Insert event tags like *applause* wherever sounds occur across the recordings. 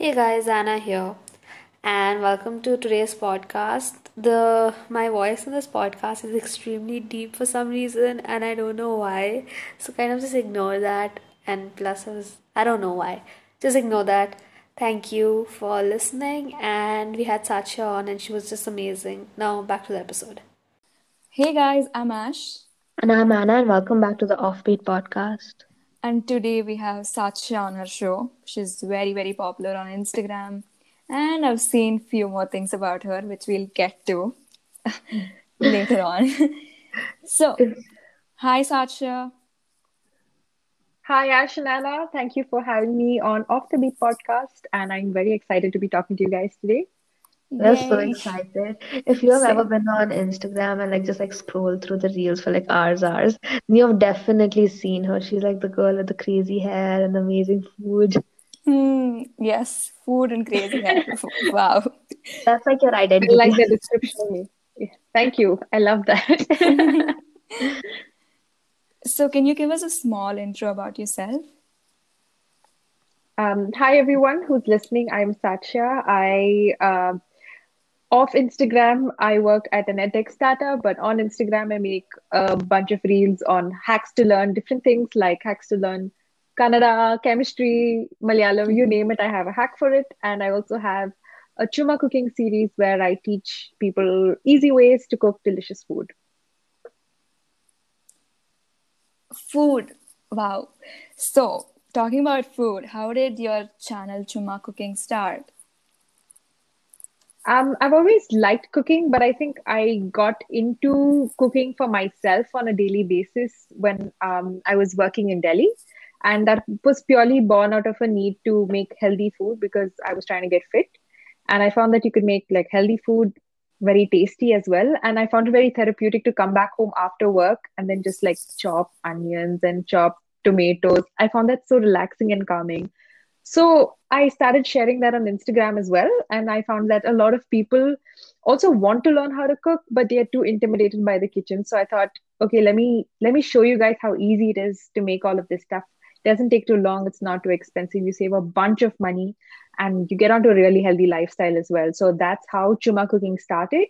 Hey guys, Anna here, and welcome to today's podcast. The my voice in this podcast is extremely deep for some reason, and I don't know why. So kind of just ignore that. And plus, I was I don't know why. Just ignore that. Thank you for listening, and we had Satya on, and she was just amazing. Now back to the episode. Hey guys, I'm Ash, And I'm Anna, and welcome back to the Offbeat podcast. And today we have Satya on her show. She's very, very popular on Instagram, and I've seen few more things about her, which we'll get to *laughs* later on. *laughs* so, hi Satya. Hi, Ash. Thank you for having me on Off the Beat podcast. And I'm very excited to be talking to you guys today. We're so Yay. excited. If you have Same. ever been on Instagram and like just like scroll through the reels for like hours, hours, you have definitely seen her. She's like the girl with the crazy hair and amazing food. Hmm, yes, food and crazy hair. *laughs* wow. That's like your I identity. like the description of me. Yeah, Thank you. I love that. *laughs* So, can you give us a small intro about yourself? um, hi, everyone who's listening. I'm Satya. I, um off Instagram, I work at an edtech startup, but on Instagram, I make a bunch of reels on hacks to learn different things like hacks to learn Kannada, chemistry, Malayalam, you name it. I have a hack for it. And I also have a Chuma cooking series where I teach people easy ways to cook delicious food. Food. Wow. So, talking about food, how did your channel Chuma Cooking start? Um, I've always liked cooking, but I think I got into cooking for myself on a daily basis when um, I was working in Delhi. And that was purely born out of a need to make healthy food because I was trying to get fit. And I found that you could make like healthy food very tasty as well. And I found it very therapeutic to come back home after work and then just like chop onions and chop tomatoes. I found that so relaxing and calming. So I started sharing that on Instagram as well. And I found that a lot of people also want to learn how to cook, but they are too intimidated by the kitchen. So I thought, okay, let me let me show you guys how easy it is to make all of this stuff. It doesn't take too long, it's not too expensive. You save a bunch of money and you get onto a really healthy lifestyle as well. So that's how Chuma cooking started.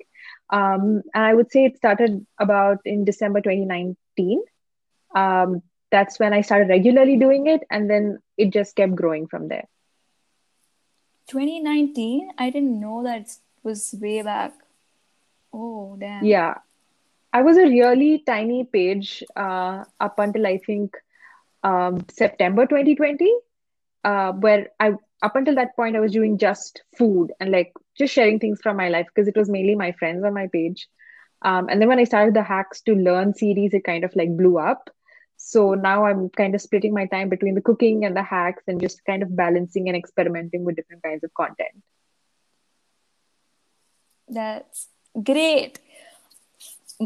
Um, and I would say it started about in December 2019. Um, that's when I started regularly doing it, and then it just kept growing from there. 2019? I didn't know that was way back. Oh, damn. Yeah, I was a really tiny page uh, up until I think um, September 2020, uh, where I up until that point I was doing just food and like just sharing things from my life because it was mainly my friends on my page. Um, and then when I started the hacks to learn series, it kind of like blew up. So now I'm kind of splitting my time between the cooking and the hacks and just kind of balancing and experimenting with different kinds of content. That's great.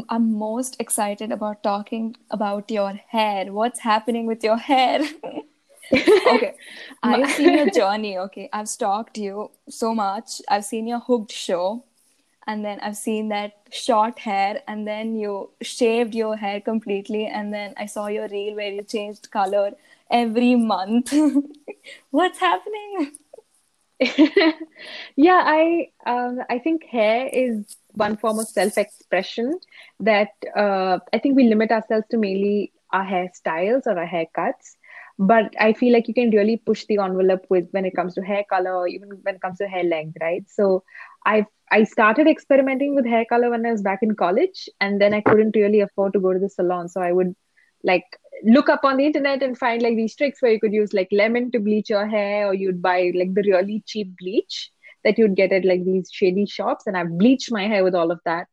I'm most excited about talking about your hair. What's happening with your hair? *laughs* okay, *laughs* I've seen your journey. Okay, I've stalked you so much. I've seen your hooked show, and then I've seen that short hair, and then you shaved your hair completely, and then I saw your reel where you changed color every month. *laughs* What's happening? *laughs* yeah, I um, I think hair is one form of self-expression that uh, I think we limit ourselves to mainly our hairstyles or our haircuts. But I feel like you can really push the envelope with when it comes to hair color, or even when it comes to hair length, right? So I I started experimenting with hair color when I was back in college, and then I couldn't really afford to go to the salon, so I would like look up on the internet and find like these tricks where you could use like lemon to bleach your hair, or you'd buy like the really cheap bleach that you'd get at like these shady shops, and I've bleached my hair with all of that.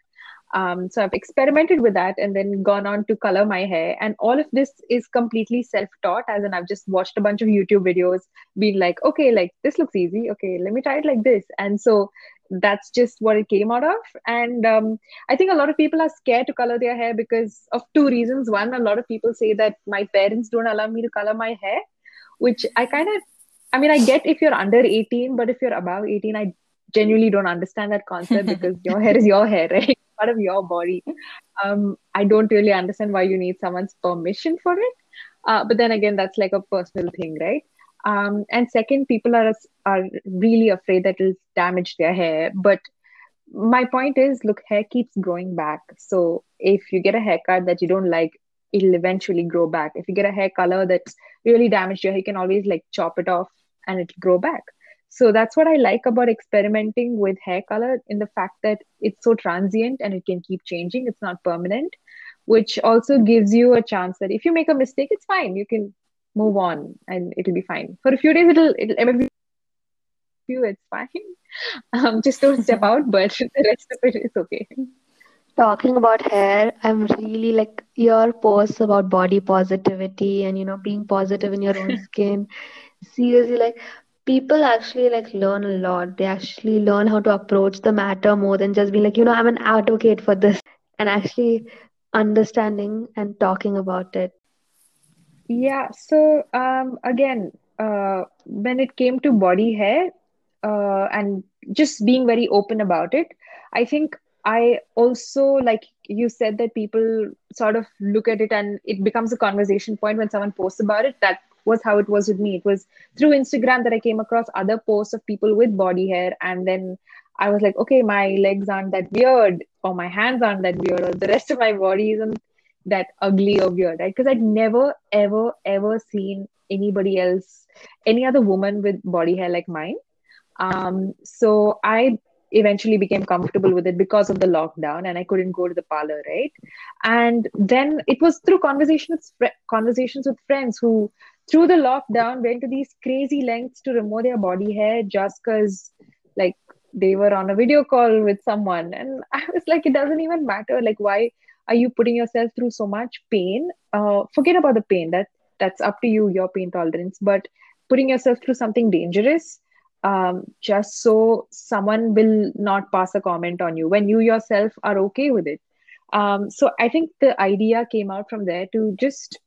Um, so I've experimented with that and then gone on to color my hair. And all of this is completely self-taught, as in I've just watched a bunch of YouTube videos, being like, okay, like this looks easy. Okay, let me try it like this. And so that's just what it came out of. And um, I think a lot of people are scared to color their hair because of two reasons. One, a lot of people say that my parents don't allow me to color my hair, which I kind of, I mean, I get if you're under 18, but if you're above 18, I genuinely don't understand that concept *laughs* because your hair is your hair, right? Part of your body. Um, I don't really understand why you need someone's permission for it. Uh, but then again, that's like a personal thing, right? Um, and second, people are are really afraid that it'll damage their hair. But my point is, look, hair keeps growing back. So if you get a haircut that you don't like, it'll eventually grow back. If you get a hair color that's really damaged your hair, you can always like chop it off and it'll grow back. So that's what I like about experimenting with hair color in the fact that it's so transient and it can keep changing. It's not permanent, which also gives you a chance that if you make a mistake, it's fine. You can move on and it'll be fine. For a few days, it'll, it'll maybe you, it's fine. *laughs* Um, just don't step out, but *laughs* the rest of it is okay. Talking about hair, I'm really like your posts about body positivity and you know being positive in your own *laughs* skin. Seriously, like people actually like learn a lot. They actually learn how to approach the matter more than just being like, you know, I'm an advocate for this and actually understanding and talking about it. Yeah, so um, again, uh, when it came to body hair uh, and just being very open about it, I think I also, like you said, that people sort of look at it and it becomes a conversation point when someone posts about it. That was how it was with me. It was through Instagram that I came across other posts of people with body hair, and then I was like, okay, my legs aren't that weird, or my hands aren't that weird, or the rest of my body isn't that ugly or weird, right? Because I'd never, ever, ever seen anybody else, any other woman with body hair like mine. Um, so I eventually became comfortable with it because of the lockdown and I couldn't go to the parlor, right? And then it was through conversations, conversations with friends who, through the lockdown, went to these crazy lengths to remove their body hair just because, like, they were on a video call with someone. And *laughs* I was like, it doesn't even matter. Like, why? Are you putting yourself through so much pain? Uh, forget about the pain. That that's up to you your pain tolerance. But putting yourself through something dangerous um, just so someone will not pass a comment on you when you yourself are okay with it. Um, so i think the idea came out from there to just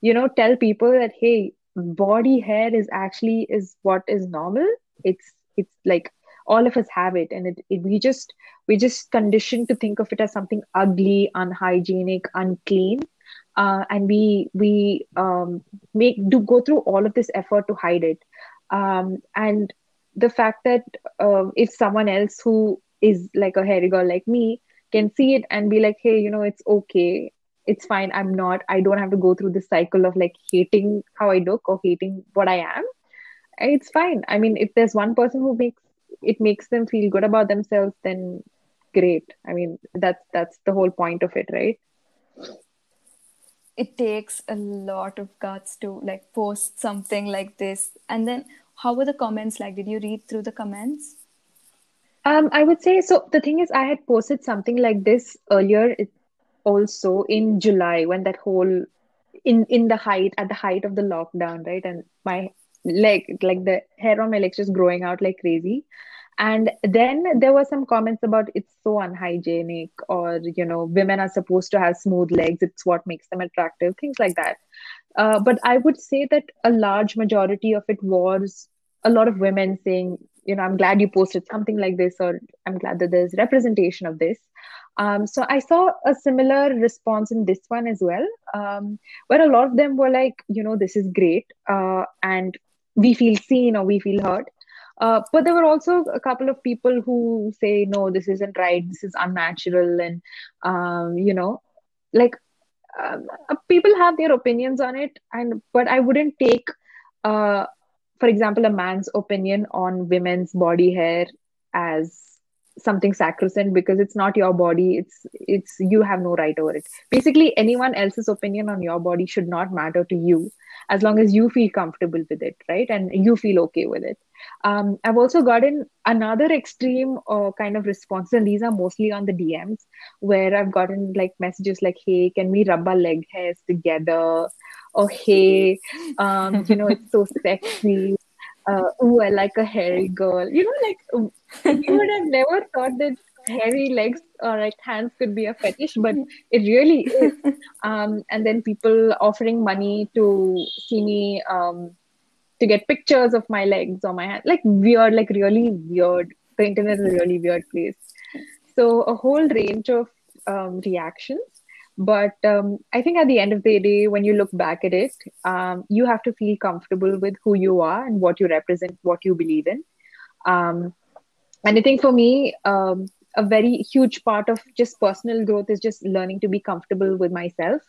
you know tell people that hey body hair is actually is what is normal. It's it's like all of us have it. And it, it, we just we just conditioned to think of it as something ugly unhygienic unclean. Uh, and we we um, make do go through all of this effort to hide it. Um, and the fact that uh, if someone else who is like a hairy girl like me can see it and be like hey you know it's okay. It's fine. I'm not i don't have to go through this cycle of like hating how i look or hating what i am. It's fine. I mean if there's one person who makes it makes them feel good about themselves then great. I mean that's that's the whole point of it right? It takes a lot of guts to like post something like this. And then how were the comments like? Did you read through the comments? Um i would say so the thing is i had posted something like this earlier also in july when that whole in in the height at the height of the lockdown right? And my leg like the hair on my legs just growing out like crazy. And then there were some comments about it's so unhygienic or you know women are supposed to have smooth legs. It's what makes them attractive things like that. Uh, but i would say that a large majority of it was a lot of women saying you know i'm glad you posted something like this or i'm glad that there's representation of this. Um, so i saw a similar response in this one as well. Um, where a lot of them were like you know this is great uh, and we feel seen or we feel heard. Uh, but there were also a couple of people who say no this isn't right this is unnatural and um, you know like um, uh, people have their opinions on it and but i wouldn't take uh, for example a man's opinion on women's body hair as something sacrosanct because it's not your body. It's it's you have no right over it. Basically anyone else's opinion on your body should not matter to you as long as you feel comfortable with it right? And you feel okay with it. Um, i've also gotten another extreme uh, kind of response and these are mostly on the dms where i've gotten like messages like hey can we rub our leg hairs together? Or hey um, you know it's so sexy uh, oh, I like a hairy girl. You know, like you would have never thought that hairy legs or like hands could be a fetish, but it really is. Um, and then people offering money to see me um, to get pictures of my legs or my hand, like weird, like really weird. The internet is a really weird place. So a whole range of um, reactions, But um, I think at the end of the day, when you look back at it, um, you have to feel comfortable with who you are and what you represent, what you believe in. Um, and I think for me, um, a very huge part of just personal growth is just learning to be comfortable with myself.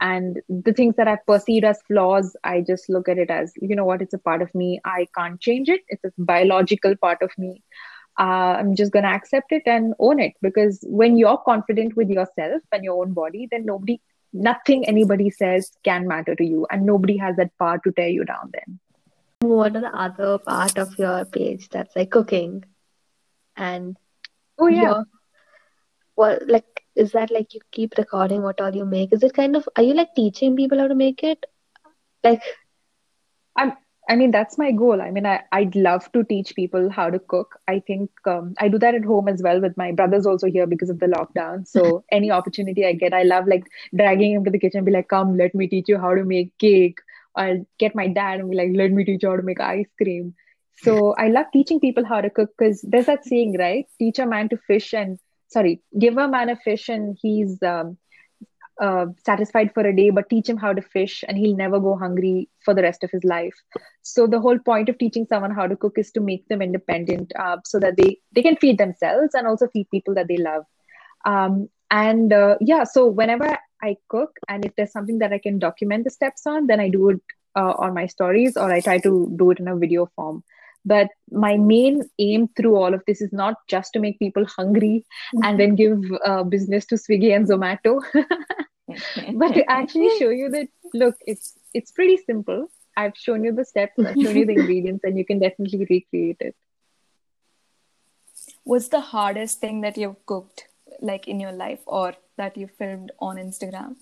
And the things that i've perceived as flaws i just look at it as you know what it's a part of me. I can't change it. It's a biological part of me uh, i'm just going to accept it and own it. Because when you're confident with yourself and your own body then nobody nothing anybody says can matter to you. And nobody has that power to tear you down then. What are the other part of your page that's like cooking? And oh yeah. your well like is that like you keep recording what all you make? Is it kind of are you like teaching people how to make it? Like i'm I mean, that's my goal. I mean, I, I'd love to teach people how to cook. I think um, I do that at home as well with my brothers also here because of the lockdown. So *laughs* any opportunity I get, I love like dragging him to the kitchen and be like, come, let me teach you how to make cake. I'll get my dad and be like, let me teach you how to make ice cream. So I love teaching people how to cook because there's that saying, right? Teach a man to fish and sorry, give a man a fish and he's um, uh, satisfied for a day, but teach him how to fish and he'll never go hungry for the rest of his life. So the whole point of teaching someone how to cook is to make them independent, uh, so that they they can feed themselves and also feed people that they love. Um, and uh, yeah, so whenever I cook and if there's something that I can document the steps on, then I do it uh, on my stories or I try to do it in a video form. But my main aim through all of this is not just to make people hungry mm-hmm. and then give uh, business to Swiggy and Zomato, *laughs* but to actually show you that look, it's it's pretty simple. I've shown you the steps, I've shown you the *laughs* ingredients, and you can definitely recreate it. What's the hardest thing that you've cooked, like in your life, or that you filmed on Instagram?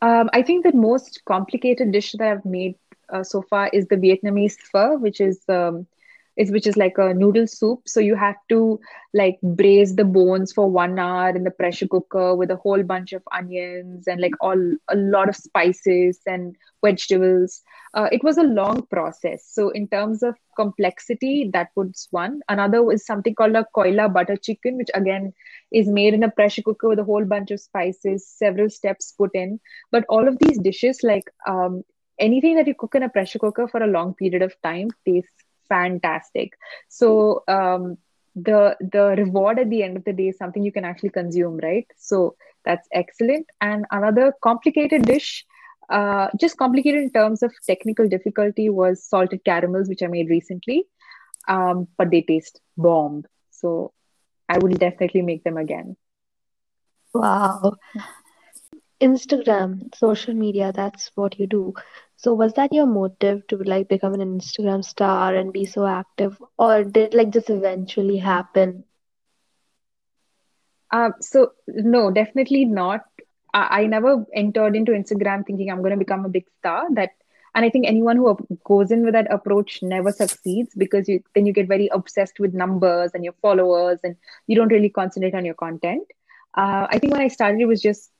Um, I think the most complicated dish that I've made uh, so far is the Vietnamese pho, which is um, is which is like a noodle soup. So you have to like braise the bones for one hour in the pressure cooker with a whole bunch of onions and like all a lot of spices and vegetables. Uh, it was a long process. So in terms of complexity that was one. Another was something called a koila butter chicken which again is made in a pressure cooker with a whole bunch of spices several steps put in. But all of these dishes like um, anything that you cook in a pressure cooker for a long period of time tastes fantastic. So um, the the reward at the end of the day is something you can actually consume right? So that's excellent. And another complicated dish uh, just complicated in terms of technical difficulty was salted caramels which i made recently. Um, but they taste bomb. So i will definitely make them again. Wow. Instagram social media that's what you do so was that your motive to like become an Instagram star and be so active, or did like just eventually happen? Uh, so no, definitely not. I, I never entered into Instagram thinking I'm going to become a big star. That and I think anyone who goes in with that approach never succeeds because you then you get very obsessed with numbers and your followers and you don't really concentrate on your content. Uh, I think when I started, it was just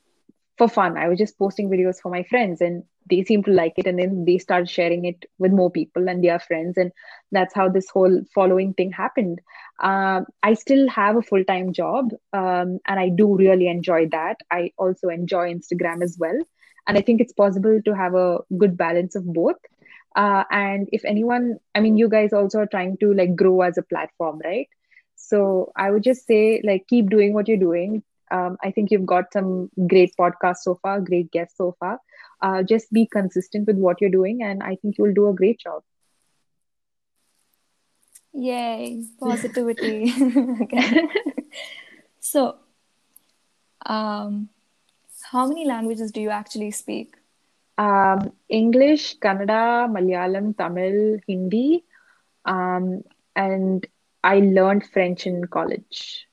for fun. I was just posting videos for my friends and they seemed to like it. And then they started sharing it with more people and their friends. And that's how this whole following thing happened. Um, I still have a full time job um, and I do really enjoy that. I also enjoy Instagram as well. And I think it's possible to have a good balance of both. Uh, and if anyone, I mean, you guys also are trying to like grow as a platform, right? So I would just say, like, keep doing what you're doing um, I think you've got some great podcasts so far, great guests so far. Uh, just be consistent with what you're doing, and I think you'll do a great job. Yay, positivity. *laughs* so, um, how many languages do you actually speak? Um, English, Kannada, Malayalam, Tamil, Hindi, um, and I learned French in college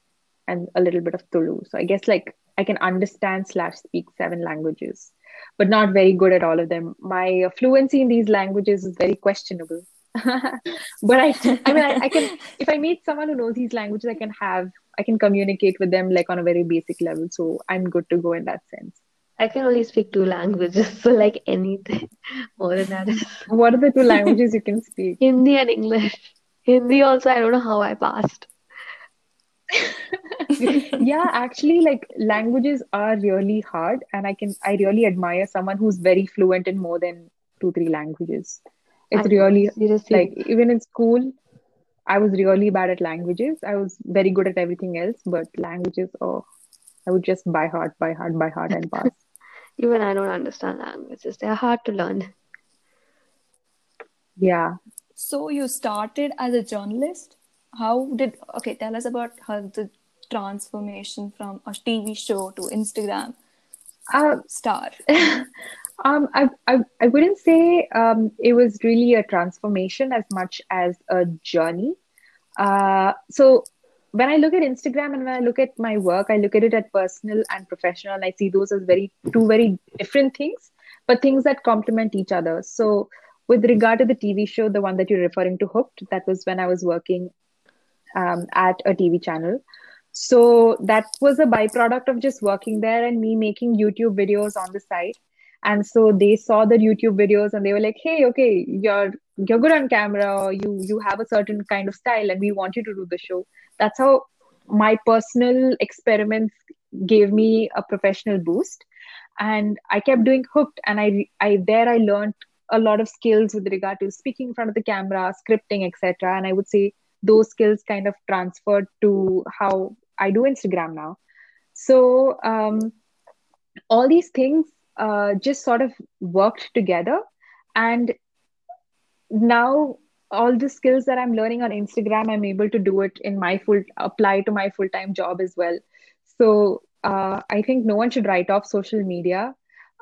and a little bit of Tulu. So I guess like I can understand slash speak seven languages, but not very good at all of them. My fluency in these languages is very questionable. *laughs* but I, I mean, I, I, can if I meet someone who knows these languages, I can have, I can communicate with them like on a very basic level. So I'm good to go in that sense. I can only speak two languages, so like anything more than that. *laughs* What are the two languages you can speak? Hindi and English. Hindi also, I don't know how I passed. *laughs* yeah, actually, like languages are really hard, and I can I really admire someone who's very fluent in more than two, three languages. It's I really seriously. like even in school, I was really bad at languages. I was very good at everything else, but languages, oh, I would just by heart, by heart, by heart, and pass. *laughs* Even I don't understand languages. They're hard to learn. Yeah. So you started as a journalist. How did okay? Tell us about how the transformation from a TV show to Instagram Uh, star. *laughs* Um, I, I, I wouldn't say um, it was really a transformation as much as a journey. Uh, so when I look at Instagram and when I look at my work, I look at it at personal and professional, and I see those as very two very different things, but things that complement each other. So with regard to the TV show, the one that you're referring to, Hooked, that was when I was working um, at a TV channel. So that was a byproduct of just working there and me making YouTube videos on the side and so they saw the youtube videos and they were like hey okay you're you're good on camera. You you have a certain kind of style and we want you to do the show. That's how my personal experiments gave me a professional boost. And i kept doing hooked and i i there i learned a lot of skills with regard to speaking in front of the camera scripting etc and i would say those skills kind of transferred to how i do instagram now. So um, all these things uh, just sort of worked together. And now all the skills that i'm learning on instagram i'm able to do it in my full apply to my full-time job as well. So uh, i think no one should write off social media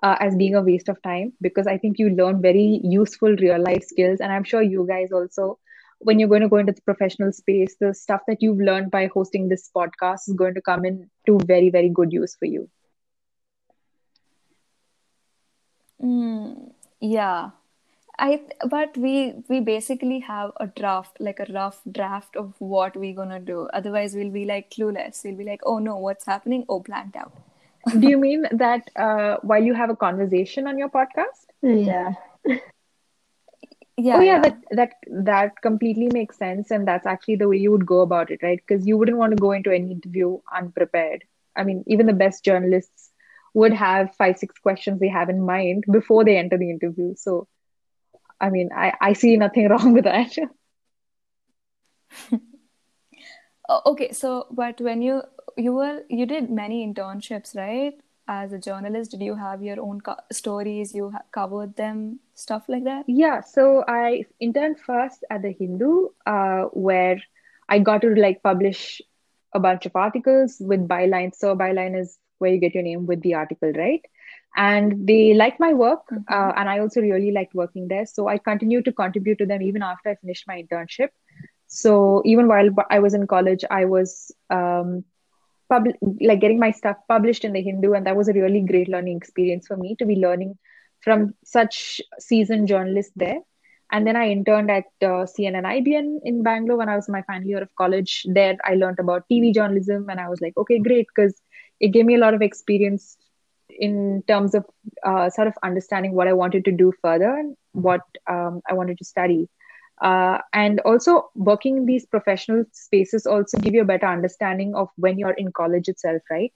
uh, as being a waste of time because i think you learn very useful real life skills. And i'm sure you guys also when you're going to go into the professional space the stuff that you've learned by hosting this podcast is going to come in to very very good use for you Mm, yeah. I but we we basically have a draft, like a rough draft of what we're gonna do. Otherwise, we'll be like clueless. We'll be like, oh no, what's happening? Oh, blanked out. do you mean that uh, while you have a conversation on your podcast? *laughs* Yeah. Yeah, oh yeah, yeah. that that that completely makes sense, and that's actually the way you would go about it, right? Because you wouldn't want to go into any interview unprepared. I mean, even the best journalists would have five, six questions they have in mind before they enter the interview. So, I mean, I, I see nothing *laughs* wrong with that. *laughs* Okay, so but when you you were you did many internships, right? As a journalist, did you have your own co- stories? You ha- covered them, stuff like that? Yeah, so I interned first at the Hindu, uh, where I got to like publish a bunch of articles with byline. So byline is where you get your name with the article, right? And they liked my work, Mm-hmm. uh, and I also really liked working there. So I continued to contribute to them even after I finished my internship. So even while I was in college, I was um, pub- like getting my stuff published in the Hindu, and that was a really great learning experience for me to be learning from such seasoned journalists there. And then I interned at uh, CNN IBN in Bangalore when I was in my final year of college. There, I learned about TV journalism, and I was like, okay, great, because it gave me a lot of experience in terms of uh, sort of understanding what I wanted to do further and what um, I wanted to study. Uh, and also working in these professional spaces also give you a better understanding of when you're in college itself, right?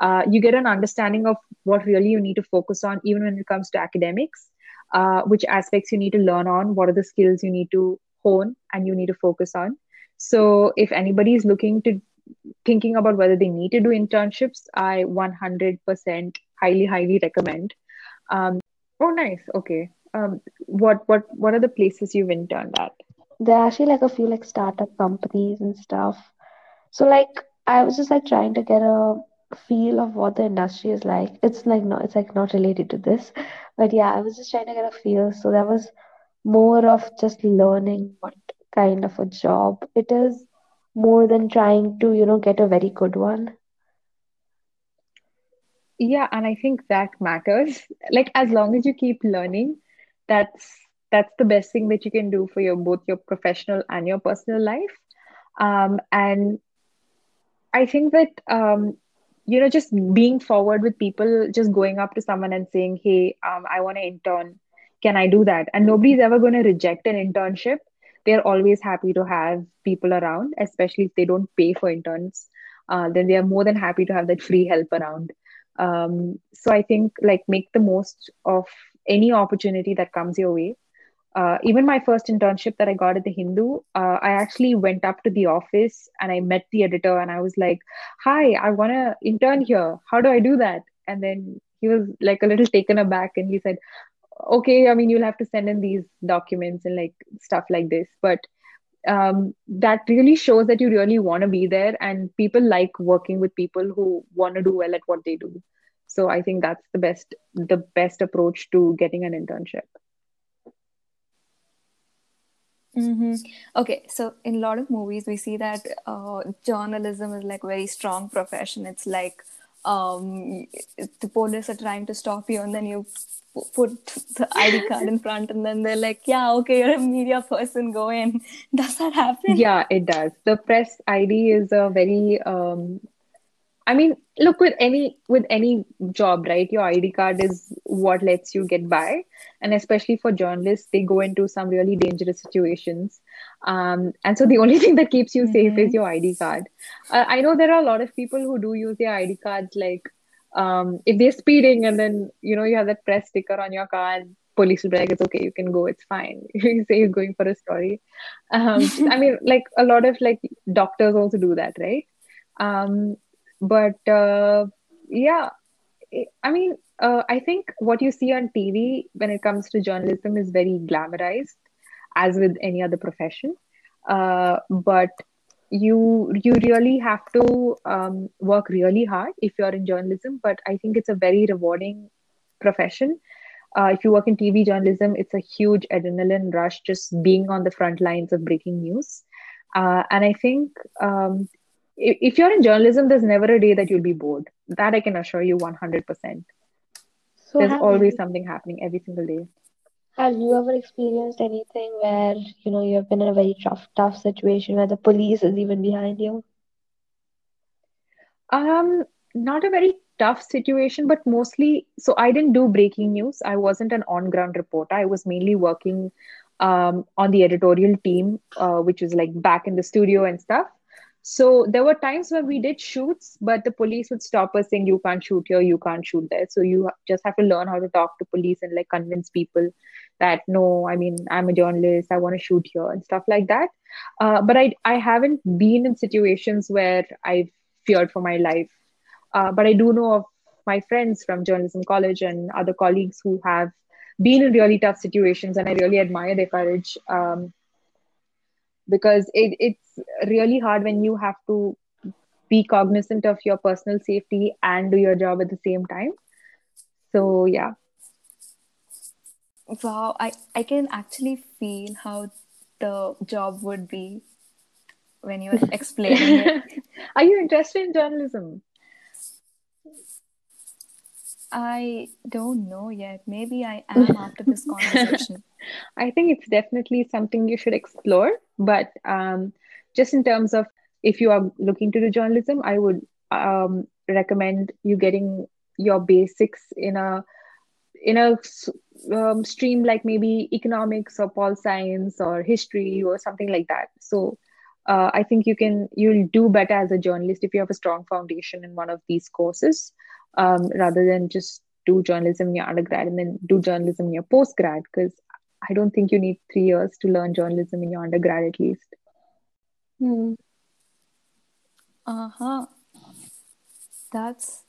Uh, you get an understanding of what really you need to focus on, even when it comes to academics, uh, which aspects you need to learn on, what are the skills you need to hone and you need to focus on. So if anybody is looking to thinking about whether they need to do internships, I 100% highly, highly recommend. Um, oh, nice. Okay. Um, what what what are the places you've interned at? There are actually like a few like startup companies and stuff. So like I was just like trying to get a feel of what the industry is like. It's like not it's like not related to this. But yeah, I was just trying to get a feel. So that was more of just learning what kind of a job it is, more than trying to, you know, get a very good one. Yeah, and I think that matters. Like as long as you keep learning, that's that's the best thing that you can do for your both your professional and your personal life. Um, and I think that um, you know, just being forward with people, just going up to someone and saying, "Hey, um, I want to intern. Can I do that?" And nobody's ever going to reject an internship. They're always happy to have people around, especially if they don't pay for interns. uh, then they are more than happy to have that free help around. Um, so I think like make the most of any opportunity that comes your way. Uh, even my first internship that I got at the Hindu, uh, I actually went up to the office and I met the editor and I was like, "Hi, I want to intern here. How do I do that?" And then he was like a little taken aback and he said, "Okay, I mean, you'll have to send in these documents and like stuff like this, but." Um, that really shows that you really want to be there and people like working with people who want to do well at what they do so i think that's the best the best approach to getting an internship Mm-hmm. Okay, so in a lot of movies, we see that uh, journalism is like very strong profession. It's like um, the police are trying to stop you, and then you p- put the *laughs* ID card in front, and then they're like, "Yeah, okay, you're a media person. Go in." *laughs* Does that happen? yeah it does the press id is a very um, I mean, look with any with any job, right? Your ID card is what lets you get by, and especially for journalists, they go into some really dangerous situations, um, and so the *laughs* only thing that keeps you safe is your ID card. Uh, I know there are a lot of people who do use their ID cards, like um, if they're speeding, and then you know you have that press sticker on your card. Police will be like, "It's okay, you can go. It's fine." *laughs* you say you're going for a story. Um, I *laughs* mean, like a lot of like doctors also do that, right? Um, but uh, yeah i mean uh, i think what you see on tv when it comes to journalism is very glamorized as with any other profession. Uh, but you you really have to um, work really hard if you're in journalism. But i think it's a very rewarding profession. Uh, if you work in tv journalism it's a huge adrenaline rush just being on the front lines of breaking news. Uh, and i think um, if you're in journalism, there's never a day that you'll be bored. That I can assure you 100%. So there's always you, something happening every single day. Have you ever experienced anything where you know you've been in a very tough, tough situation where the police is even behind you? Um, not a very tough situation, but mostly. So I didn't do breaking news. I wasn't an on-ground reporter. I was mainly working um, on the editorial team, uh, which was like back in the studio and stuff. So there were times where we did shoots, but the police would stop us saying, you can't shoot here, you can't shoot there. So you just have to learn how to talk to police and like convince people that no, I mean, I'm a journalist, I want to shoot here and stuff like that. Uh, but I, I haven't been in situations where I've feared for my life. Uh, but I do know of my friends from journalism college and other colleagues who have been in really tough situations, and I really admire their courage. Um, because it, it's really hard when you have to be cognizant of your personal safety and do your job at the same time so yeah wow i i can actually feel how the job would be when you're explaining it *laughs* are you interested in journalism I don't know yet. Maybe I am after this *laughs* conversation. I think it's definitely something you should explore. But um, just in terms of if you are looking to do journalism, I would um, recommend you getting your basics in a in a um, stream like maybe economics or pol science or history or something like that. So uh, I think you can you'll do better as a journalist if you have a strong foundation in one of these courses um, rather than just do journalism in your undergrad and then do journalism in your postgrad because I don't think you need three years to learn journalism in your undergrad at least. Hmm. Uh huh. That's.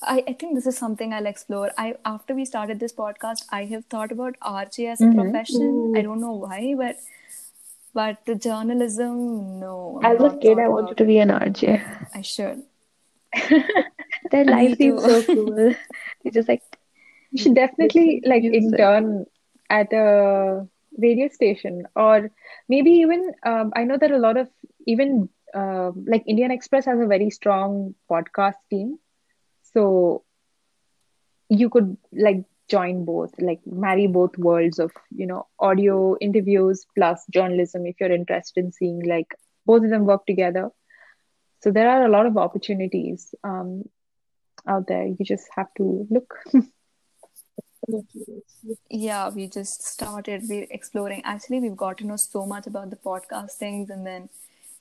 I, I think this is something I'll explore. I after we started this podcast, I have thought about RJ as a mm-hmm. profession. Ooh. I don't know why, but but the journalism, no. I'm as a kid, I wanted to be an RJ. I should. Their *laughs* life seems so cool. They just like you should definitely like intern at a radio station or maybe even um, I know that a lot of even uh, like Indian Express has a very strong podcast team, so you could like join both like marry both worlds of you know audio interviews plus journalism if you're interested in seeing like both of them work together. So there are a lot of opportunities um, out there. You just have to look *laughs* yeah we just started we're exploring actually we've got to know so much about the podcast things and then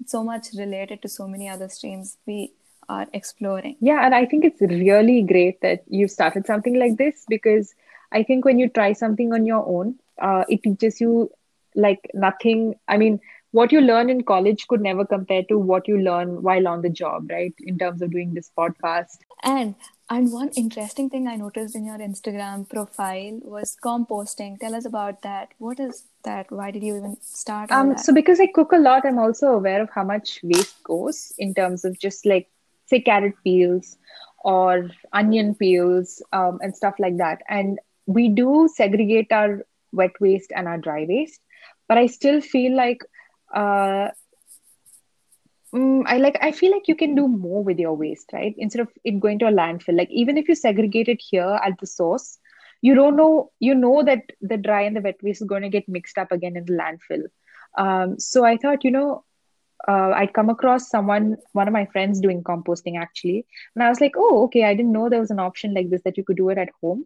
so much related to so many other streams we are exploring. Yeah, and I think it's really great that you've started something like this because I think when you try something on your own, uh, it teaches you like nothing. I mean, what you learn in college could never compare to what you learn while on the job, right? In terms of doing this podcast. And and one interesting thing I noticed in your Instagram profile was composting. Tell us about that. What is that? Why did you even start? Um, so because I cook a lot, I'm also aware of how much waste goes in terms of just like say carrot peels or onion peels um, and stuff like that. And we do segregate our wet waste and our dry waste, but I still feel like uh, mm, I like I feel like you can do more with your waste, right? Instead of it going to a landfill. Like even if you segregate it here at the source, you don't know you know that the dry and the wet waste is going to get mixed up again in the landfill. Um, so I thought, you know, uh, I'd come across someone, one of my friends doing composting actually. And I was like, oh, okay, I didn't know there was an option like this that you could do it at home.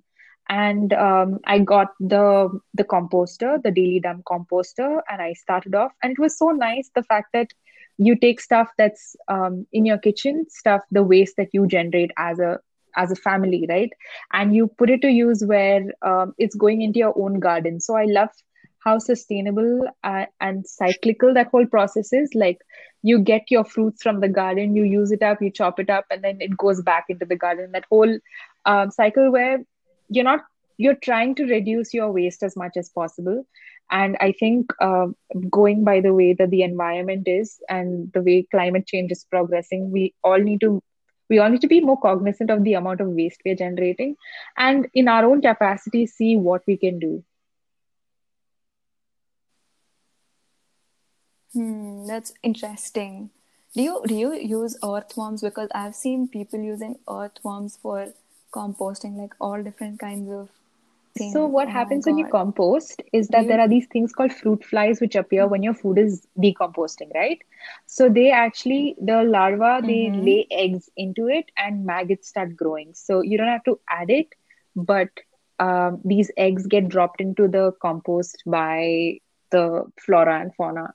And um, I got the the composter, the daily dump composter, and I started off. And it was so nice the fact that you take stuff that's um, in your kitchen, stuff the waste that you generate as a as a family, right? And you put it to use where um, it's going into your own garden. So I love how sustainable uh, and cyclical that whole process is like you get your fruits from the garden you use it up you chop it up and then it goes back into the garden that whole um, cycle where you're not you're trying to reduce your waste as much as possible and i think uh, going by the way that the environment is and the way climate change is progressing we all need to we all need to be more cognizant of the amount of waste we're generating and in our own capacity see what we can do Hmm, that's interesting. Do you do you use earthworms? Because I've seen people using earthworms for composting, like all different kinds of things. So what Oh happens when you compost is that there are these things called fruit flies which appear when your food is decomposing, right? So they actually the larva they Mm-hmm. lay eggs into it and maggots start growing. So you don't have to add it, but um, these eggs get dropped into the compost by the flora and fauna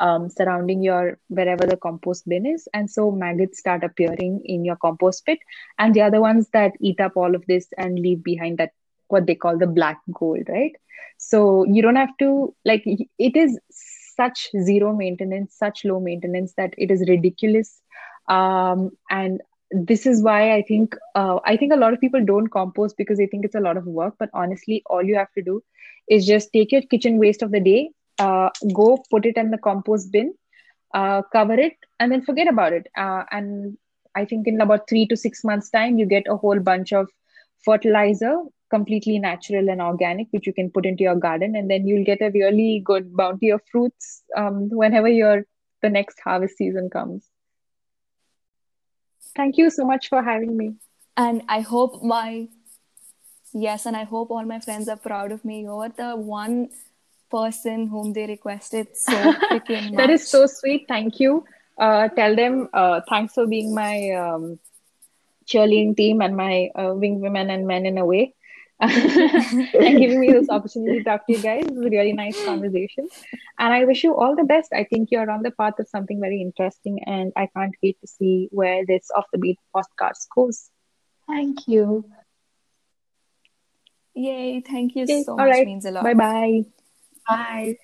um, surrounding your wherever the compost bin is, and so maggots start appearing in your compost pit, and they are the ones that eat up all of this and leave behind that what they call the black gold, right? So you don't have to like it is such zero maintenance, such low maintenance that it is ridiculous. Um, and this is why I think uh, I think a lot of people don't compost because they think it's a lot of work. But honestly, all you have to do is just take your kitchen waste of the day, uh, go put it in the compost bin, uh, cover it, and then forget about it. Uh, and I think in about three to six months' time, you get a whole bunch of fertilizer, completely natural and organic, which you can put into your garden, and then you'll get a really good bounty of fruits um, whenever your the next harvest season comes. Thank you so much for having me. And I hope my yes, and I hope all my friends are proud of me. You're the one person whom they requested so freaking much. *laughs* That is so sweet. Thank you. Uh, tell them uh, thanks for being my um, cheerleading team and my uh, wing women and men in a way. *laughs* and giving me this opportunity to talk to you guys. It was a really nice conversation. And I wish you all the best. I think you're on the path of something very interesting, and I can't wait to see where this off the beat podcast goes. Thank you. Yay, thank you Okay, so all much. right. Means a lot. Bye bye. Bye.